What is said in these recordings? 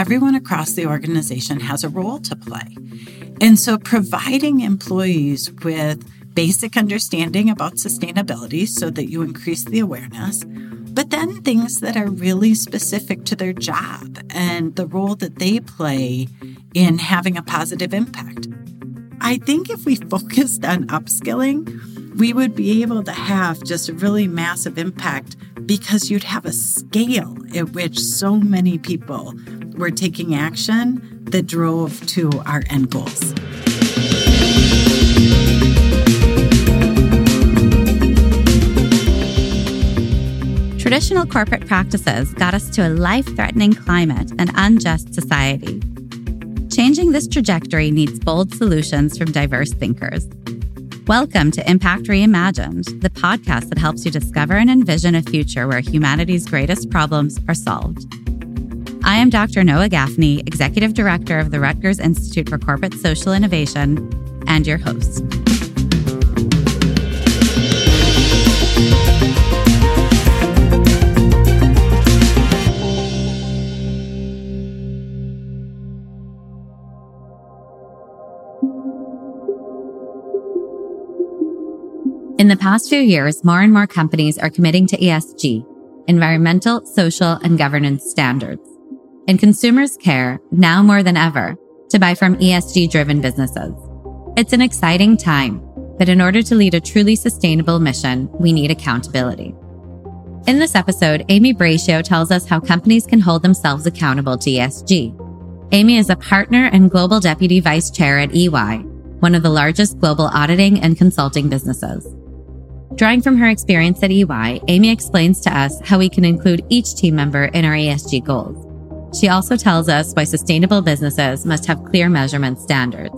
everyone across the organization has a role to play. And so providing employees with basic understanding about sustainability so that you increase the awareness, but then things that are really specific to their job and the role that they play in having a positive impact. I think if we focused on upskilling, we would be able to have just a really massive impact because you'd have a scale at which so many people were taking action that drove to our end goals. Traditional corporate practices got us to a life threatening climate and unjust society. Changing this trajectory needs bold solutions from diverse thinkers. Welcome to Impact Reimagined, the podcast that helps you discover and envision a future where humanity's greatest problems are solved. I am Dr. Noah Gaffney, Executive Director of the Rutgers Institute for Corporate Social Innovation, and your host. In the past few years, more and more companies are committing to ESG, environmental, social, and governance standards. And consumers care now more than ever to buy from ESG driven businesses. It's an exciting time, but in order to lead a truly sustainable mission, we need accountability. In this episode, Amy Brachio tells us how companies can hold themselves accountable to ESG. Amy is a partner and global deputy vice chair at EY, one of the largest global auditing and consulting businesses. Drawing from her experience at EY, Amy explains to us how we can include each team member in our ESG goals. She also tells us why sustainable businesses must have clear measurement standards.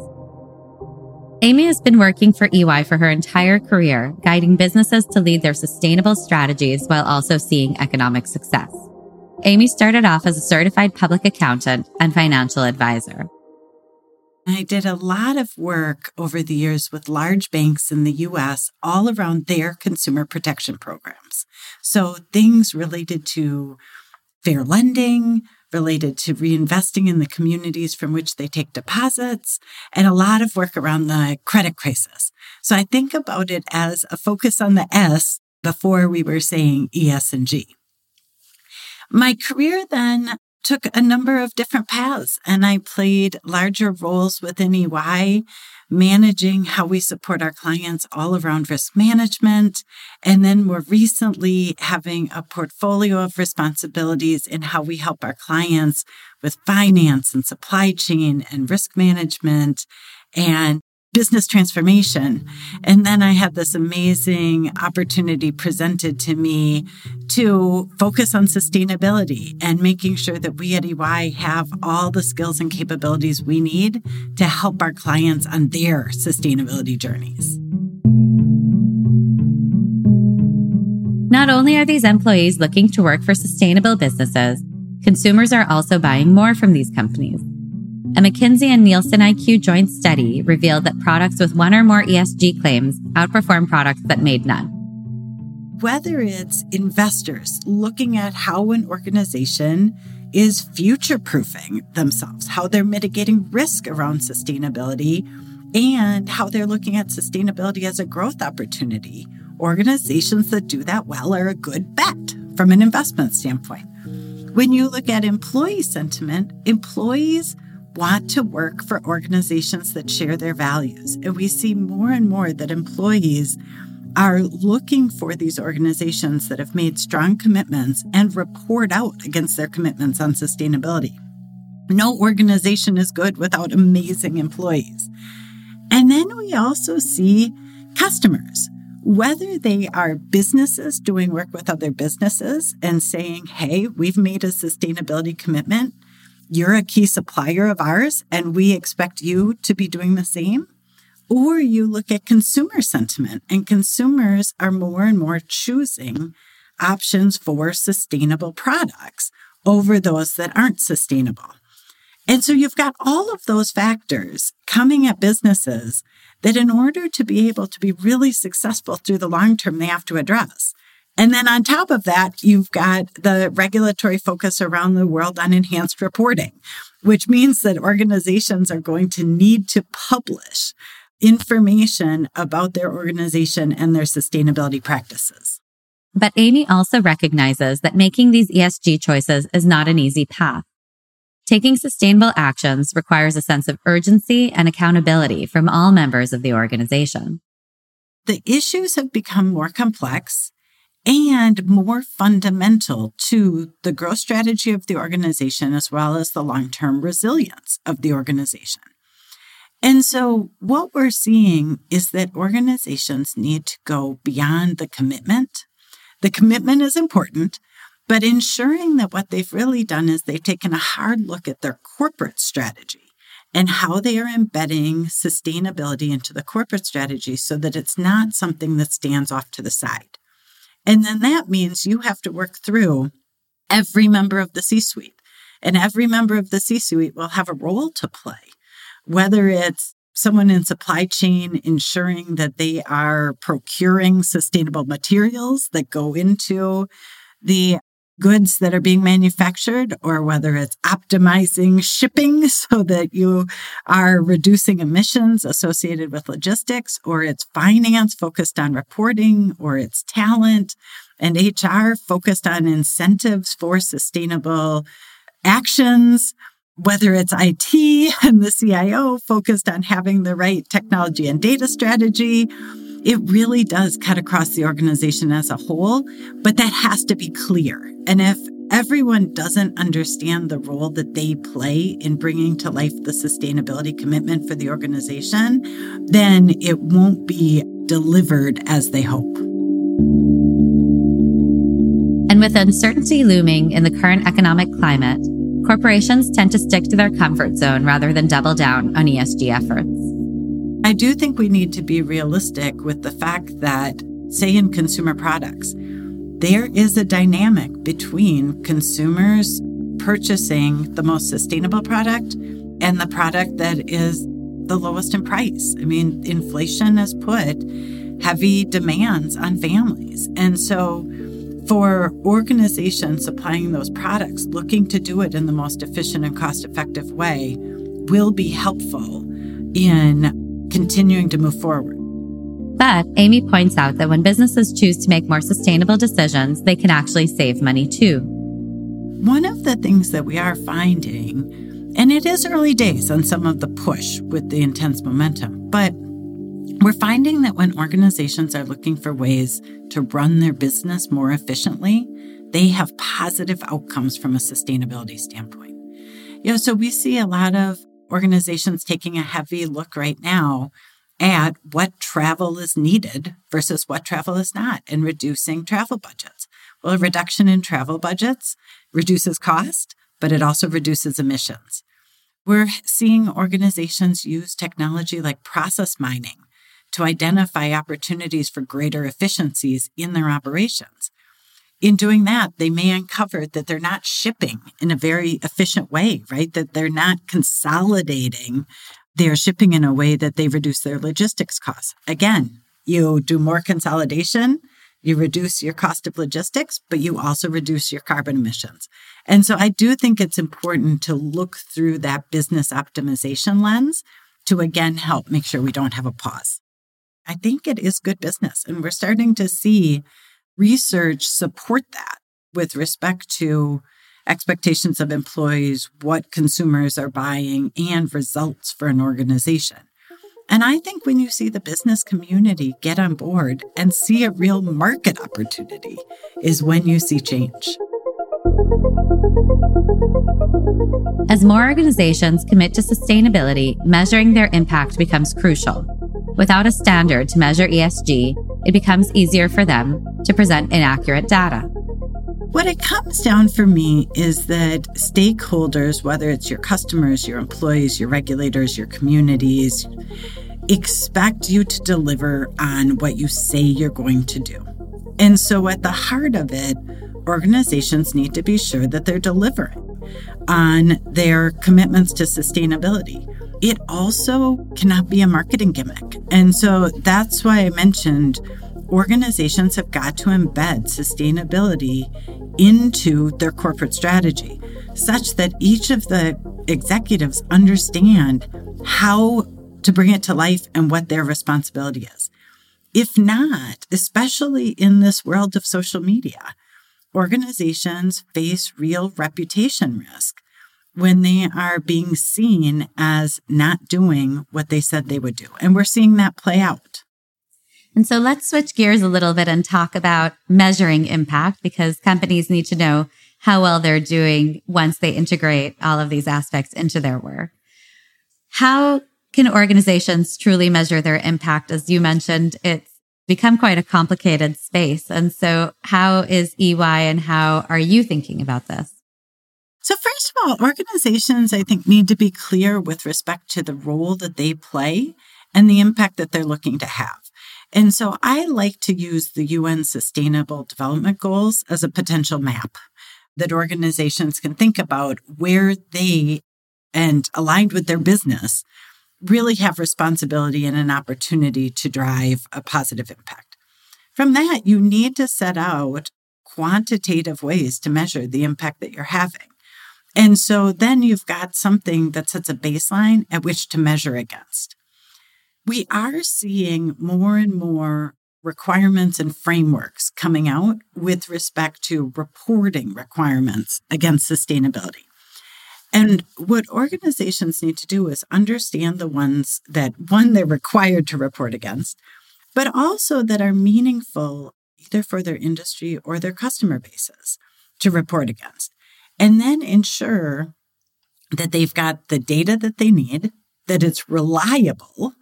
Amy has been working for EY for her entire career, guiding businesses to lead their sustainable strategies while also seeing economic success. Amy started off as a certified public accountant and financial advisor. I did a lot of work over the years with large banks in the US all around their consumer protection programs. So things related to fair lending, related to reinvesting in the communities from which they take deposits, and a lot of work around the credit crisis. So I think about it as a focus on the S before we were saying ES and G. My career then took a number of different paths and I played larger roles within EY, managing how we support our clients all around risk management. And then more recently, having a portfolio of responsibilities in how we help our clients with finance and supply chain and risk management and business transformation. And then I had this amazing opportunity presented to me to focus on sustainability and making sure that we at EY have all the skills and capabilities we need to help our clients on their sustainability journeys. Not only are these employees looking to work for sustainable businesses, consumers are also buying more from these companies. A McKinsey and Nielsen IQ joint study revealed that products with one or more ESG claims outperform products that made none. Whether it's investors looking at how an organization is future proofing themselves, how they're mitigating risk around sustainability, and how they're looking at sustainability as a growth opportunity. Organizations that do that well are a good bet from an investment standpoint. When you look at employee sentiment, employees want to work for organizations that share their values. And we see more and more that employees are looking for these organizations that have made strong commitments and report out against their commitments on sustainability. No organization is good without amazing employees. And then we also see customers, whether they are businesses doing work with other businesses and saying, hey, we've made a sustainability commitment you're a key supplier of ours and we expect you to be doing the same. Or you look at consumer sentiment, and consumers are more and more choosing options for sustainable products over those that aren't sustainable. And so you've got all of those factors coming at businesses that, in order to be able to be really successful through the long term, they have to address. And then on top of that, you've got the regulatory focus around the world on enhanced reporting, which means that organizations are going to need to publish information about their organization and their sustainability practices. But Amy also recognizes that making these ESG choices is not an easy path. Taking sustainable actions requires a sense of urgency and accountability from all members of the organization. The issues have become more complex and more fundamental to the growth strategy of the organization as well as the long term resilience of the organization. And so, what we're seeing is that organizations need to go beyond the commitment. The commitment is important, but ensuring that what they've really done is they've taken a hard look at their corporate strategy and how they are embedding sustainability into the corporate strategy so that it's not something that stands off to the side. And then that means you have to work through every member of the C suite. And every member of the C suite will have a role to play, whether it's someone in supply chain ensuring that they are procuring sustainable materials that go into the goods that are being manufactured or whether it's optimizing shipping so that you are reducing emissions associated with logistics or it's finance focused on reporting or it's talent and HR focused on incentives for sustainable actions whether it's IT and the CIO focused on having the right technology and data strategy it really does cut across the organization as a whole, but that has to be clear. And if everyone doesn't understand the role that they play in bringing to life the sustainability commitment for the organization, then it won't be delivered as they hope. And with uncertainty looming in the current economic climate, corporations tend to stick to their comfort zone rather than double down on ESG efforts. I do think we need to be realistic with the fact that, say, in consumer products, there is a dynamic between consumers purchasing the most sustainable product and the product that is the lowest in price. I mean, inflation has put heavy demands on families. And so, for organizations supplying those products, looking to do it in the most efficient and cost effective way will be helpful in continuing to move forward. But Amy points out that when businesses choose to make more sustainable decisions, they can actually save money too. One of the things that we are finding, and it is early days on some of the push with the intense momentum, but we're finding that when organizations are looking for ways to run their business more efficiently, they have positive outcomes from a sustainability standpoint. You know, so we see a lot of organizations taking a heavy look right now at what travel is needed versus what travel is not and reducing travel budgets. Well, a reduction in travel budgets reduces cost, but it also reduces emissions. We're seeing organizations use technology like process mining to identify opportunities for greater efficiencies in their operations in doing that, they may uncover that they're not shipping in a very efficient way, right? That they're not consolidating their shipping in a way that they reduce their logistics costs. Again, you do more consolidation, you reduce your cost of logistics, but you also reduce your carbon emissions. And so I do think it's important to look through that business optimization lens to again help make sure we don't have a pause. I think it is good business. And we're starting to see research support that with respect to expectations of employees, what consumers are buying, and results for an organization. And I think when you see the business community get on board and see a real market opportunity, is when you see change. As more organizations commit to sustainability, measuring their impact becomes crucial. Without a standard to measure ESG, it becomes easier for them to present inaccurate data. What it comes down for me is that stakeholders, whether it's your customers, your employees, your regulators, your communities, expect you to deliver on what you say you're going to do. And so, at the heart of it, organizations need to be sure that they're delivering on their commitments to sustainability it also cannot be a marketing gimmick. And so that's why I mentioned organizations have got to embed sustainability into their corporate strategy such that each of the executives understand how to bring it to life and what their responsibility is. If not, especially in this world of social media, organizations face real reputation risk when they are being seen as not doing what they said they would do. And we're seeing that play out. And so let's switch gears a little bit and talk about measuring impact because companies need to know how well they're doing once they integrate all of these aspects into their work. How can organizations truly measure their impact? As you mentioned, it's become quite a complicated space. And so how is EY and how are you thinking about this? So, first of all, organizations, I think, need to be clear with respect to the role that they play and the impact that they're looking to have. And so I like to use the UN Sustainable Development Goals as a potential map that organizations can think about where they and aligned with their business really have responsibility and an opportunity to drive a positive impact. From that, you need to set out quantitative ways to measure the impact that you're having. And so then you've got something that sets a baseline at which to measure against. We are seeing more and more requirements and frameworks coming out with respect to reporting requirements against sustainability. And what organizations need to do is understand the ones that, one, they're required to report against, but also that are meaningful either for their industry or their customer bases to report against. And then ensure that they've got the data that they need, that it's reliable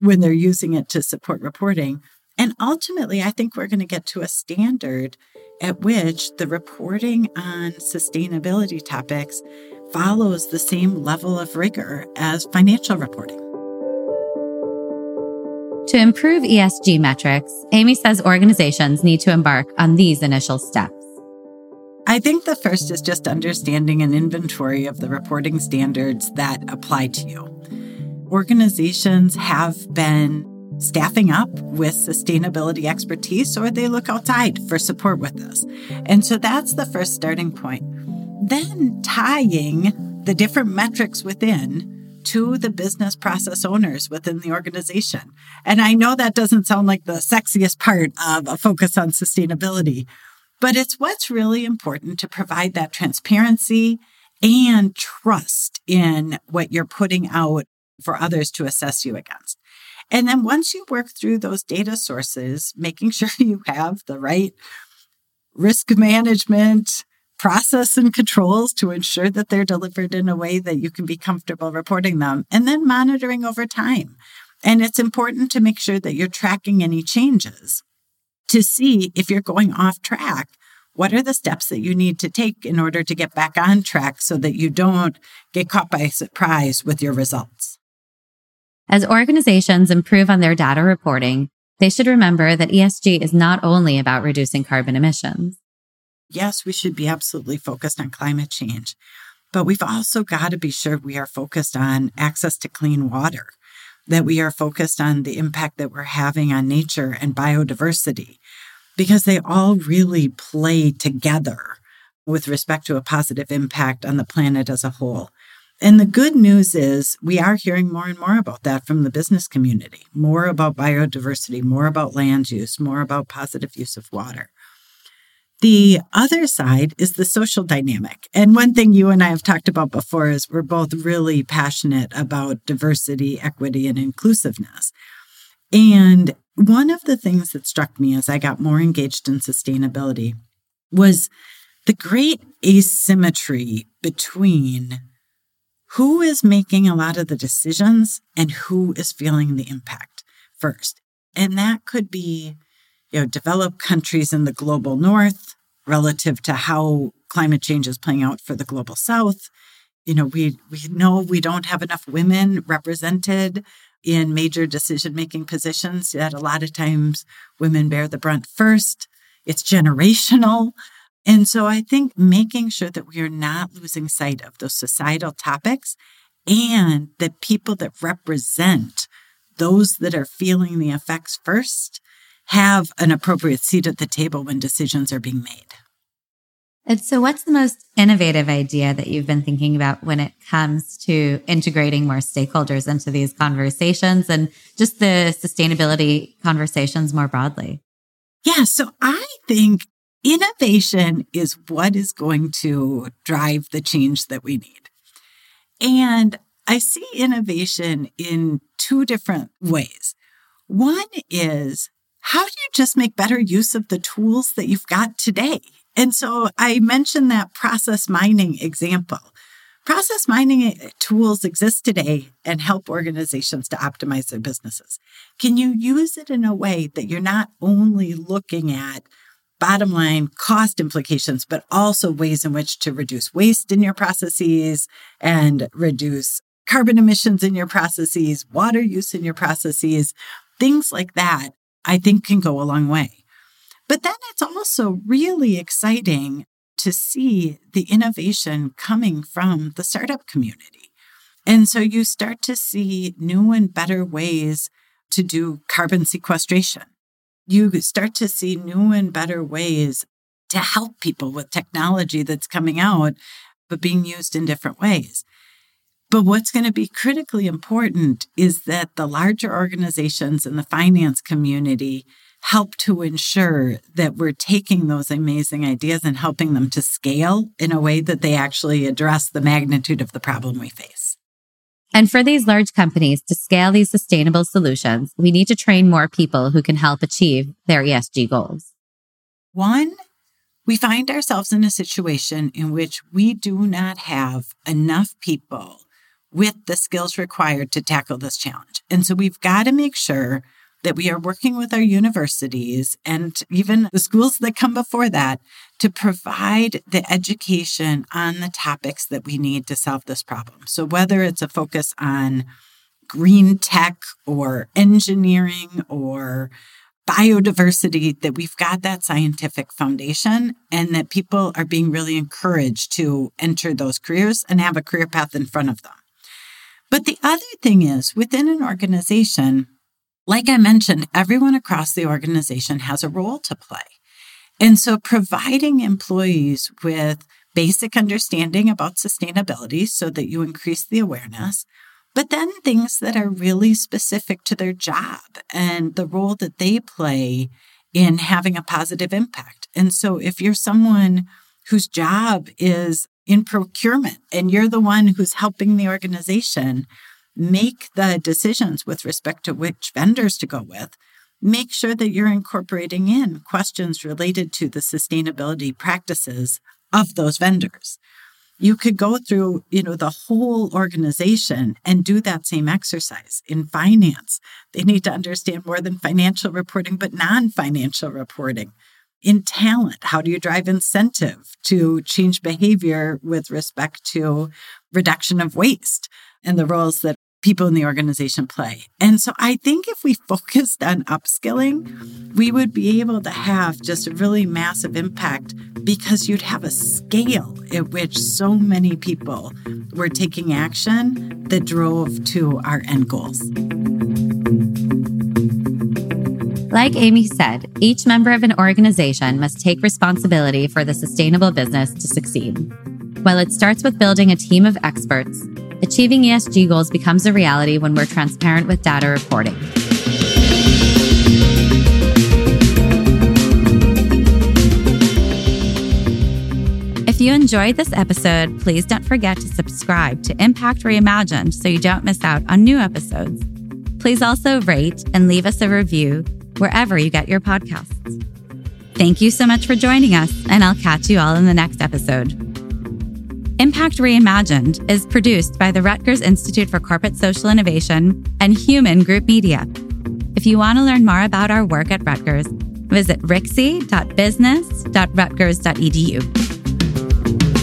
when they're using it to support reporting. And ultimately, I think we're going to get to a standard at which the reporting on sustainability topics follows the same level of rigor as financial reporting. To improve ESG metrics, Amy says organizations need to embark on these initial steps. I think the first is just understanding an inventory of the reporting standards that apply to you. Organizations have been staffing up with sustainability expertise or they look outside for support with this. And so that's the first starting point then tying the different metrics within to the business process owners within the organization. And I know that doesn't sound like the sexiest part of a focus on sustainability, but it's what's really important to provide that transparency and trust in what you're putting out for others to assess you against. And then once you work through those data sources, making sure you have the right risk management, process and controls to ensure that they're delivered in a way that you can be comfortable reporting them, and then monitoring over time. And it's important to make sure that you're tracking any changes to see if you're going off track. What are the steps that you need to take in order to get back on track so that you don't get caught by surprise with your results? As organizations improve on their data reporting, they should remember that ESG is not only about reducing carbon emissions yes, we should be absolutely focused on climate change, but we've also got to be sure we are focused on access to clean water, that we are focused on the impact that we're having on nature and biodiversity, because they all really play together with respect to a positive impact on the planet as a whole. And the good news is we are hearing more and more about that from the business community more about biodiversity, more about land use, more about positive use of water. The other side is the social dynamic. And one thing you and I have talked about before is we're both really passionate about diversity, equity, and inclusiveness. And one of the things that struck me as I got more engaged in sustainability was the great asymmetry between who is making a lot of the decisions and who is feeling the impact first. And that could be you know, developed countries in the global north relative to how climate change is playing out for the global south. You know, we we know we don't have enough women represented in major decision making positions, yet a lot of times women bear the brunt first. It's generational. And so I think making sure that we are not losing sight of those societal topics and the people that represent those that are feeling the effects first have an appropriate seat at the table when decisions are being made. And so, what's the most innovative idea that you've been thinking about when it comes to integrating more stakeholders into these conversations and just the sustainability conversations more broadly? Yeah, so I think innovation is what is going to drive the change that we need. And I see innovation in two different ways. One is how do you just make better use of the tools that you've got today? And so I mentioned that process mining example. Process mining tools exist today and help organizations to optimize their businesses. Can you use it in a way that you're not only looking at bottom line cost implications, but also ways in which to reduce waste in your processes and reduce carbon emissions in your processes, water use in your processes, things like that, I think can go a long way. But then it's also really exciting to see the innovation coming from the startup community. And so you start to see new and better ways to do carbon sequestration. You start to see new and better ways to help people with technology that's coming out, but being used in different ways. But what's going to be critically important is that the larger organizations and the finance community help to ensure that we're taking those amazing ideas and helping them to scale in a way that they actually address the magnitude of the problem we face. And for these large companies to scale these sustainable solutions, we need to train more people who can help achieve their ESG goals. One, we find ourselves in a situation in which we do not have enough people with the skills required to tackle this challenge. And so we've got to make sure that we are working with our universities and even the schools that come before that to provide the education on the topics that we need to solve this problem. So, whether it's a focus on green tech or engineering or biodiversity, that we've got that scientific foundation and that people are being really encouraged to enter those careers and have a career path in front of them. But the other thing is within an organization, like I mentioned, everyone across the organization has a role to play. And so providing employees with basic understanding about sustainability so that you increase the awareness, but then things that are really specific to their job and the role that they play in having a positive impact. And so if you're someone whose job is in procurement and you're the one who's helping the organization make the decisions with respect to which vendors to go with, make sure that you're incorporating in questions related to the sustainability practices of those vendors. You could go through, you know, the whole organization and do that same exercise in finance. They need to understand more than financial reporting, but non-financial reporting. In talent, how do you drive incentive to change behavior with respect to reduction of waste and the roles that people in the organization play. And so I think if we focused on upskilling, we would be able to have just a really massive impact because you'd have a scale at which so many people were taking action that drove to our end goals. Like Amy said, each member of an organization must take responsibility for the sustainable business to succeed. While it starts with building a team of experts, Achieving ESG goals becomes a reality when we're transparent with data reporting. If you enjoyed this episode, please don't forget to subscribe to Impact Reimagined so you don't miss out on new episodes. Please also rate and leave us a review wherever you get your podcasts. Thank you so much for joining us, and I'll catch you all in the next episode. Impact Reimagined is produced by the Rutgers Institute for Corporate Social Innovation and Hueman Group Media. If you want to learn more about our work at Rutgers, visit ricsi.business.rutgers.edu.